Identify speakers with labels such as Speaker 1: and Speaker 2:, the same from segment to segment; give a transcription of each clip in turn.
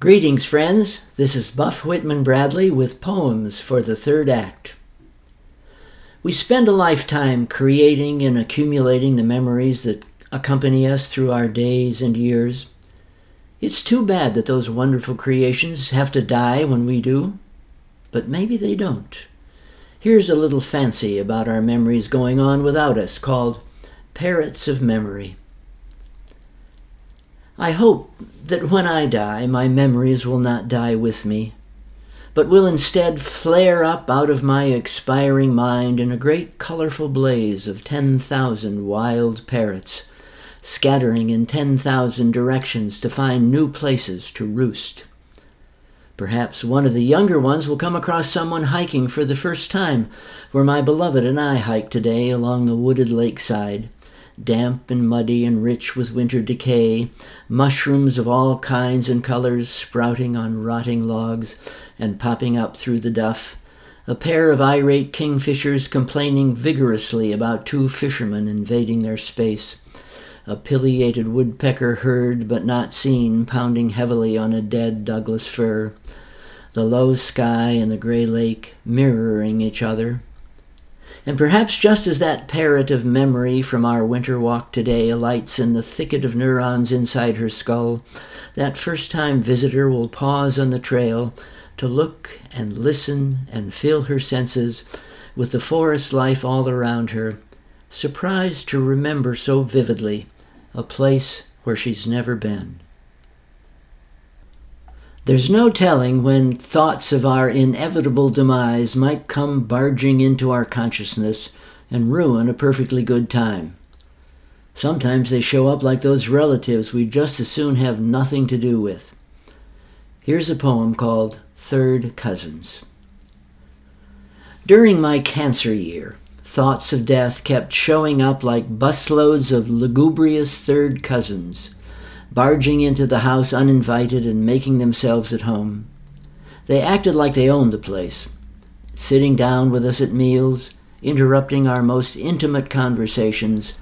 Speaker 1: Greetings, friends. This is Buff Whitman Bradley with poems for the third act. We spend a lifetime creating and accumulating the memories that accompany us through our days and years. It's too bad that those wonderful creations have to die when we do, but maybe they don't. Here's a little fancy about our memories going on without us called Parrots of Memory. I hope that when I die, my memories will not die with me, but will instead flare up out of my expiring mind in a great colorful blaze of 10,000 wild parrots, scattering in 10,000 directions to find new places to roost. Perhaps one of the younger ones will come across someone hiking for the first time, where my beloved and I hiked today along the wooded lakeside damp and muddy and rich with winter decay, mushrooms of all kinds and colors sprouting on rotting logs and popping up through the duff, a pair of irate kingfishers complaining vigorously about two fishermen invading their space, a pileated woodpecker heard but not seen pounding heavily on a dead Douglas fir, the low sky and the gray lake mirroring each other and perhaps just as that parrot of memory from our winter walk today alights in the thicket of neurons inside her skull, that first time visitor will pause on the trail to look and listen and fill her senses with the forest life all around her, surprised to remember so vividly a place where she's never been. There's no telling when thoughts of our inevitable demise might come barging into our consciousness and ruin a perfectly good time. Sometimes they show up like those relatives we just as soon have nothing to do with. Here's a poem called Third Cousins. During my cancer year, thoughts of death kept showing up like busloads of lugubrious third cousins barging into the house uninvited and making themselves at home. They acted like they owned the place, sitting down with us at meals, interrupting our most intimate conversations,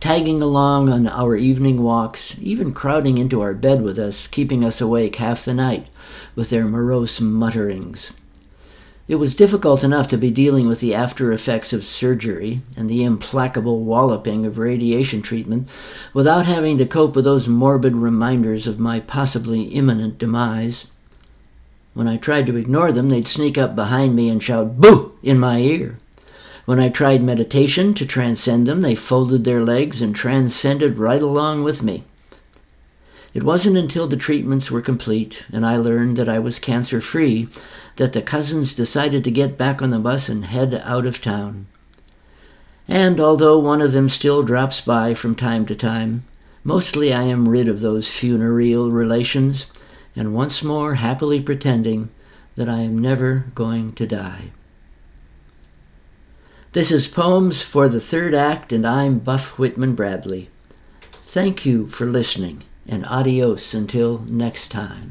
Speaker 1: tagging along on our evening walks, even crowding into our bed with us, keeping us awake half the night with their morose mutterings. It was difficult enough to be dealing with the after effects of surgery and the implacable walloping of radiation treatment without having to cope with those morbid reminders of my possibly imminent demise. When I tried to ignore them, they'd sneak up behind me and shout, Boo! in my ear. When I tried meditation to transcend them, they folded their legs and transcended right along with me. It wasn't until the treatments were complete and I learned that I was cancer free that the cousins decided to get back on the bus and head out of town. And although one of them still drops by from time to time, mostly I am rid of those funereal relations and once more happily pretending that I am never going to die. This is Poems for the Third Act, and I'm Buff Whitman Bradley. Thank you for listening and adios until next time.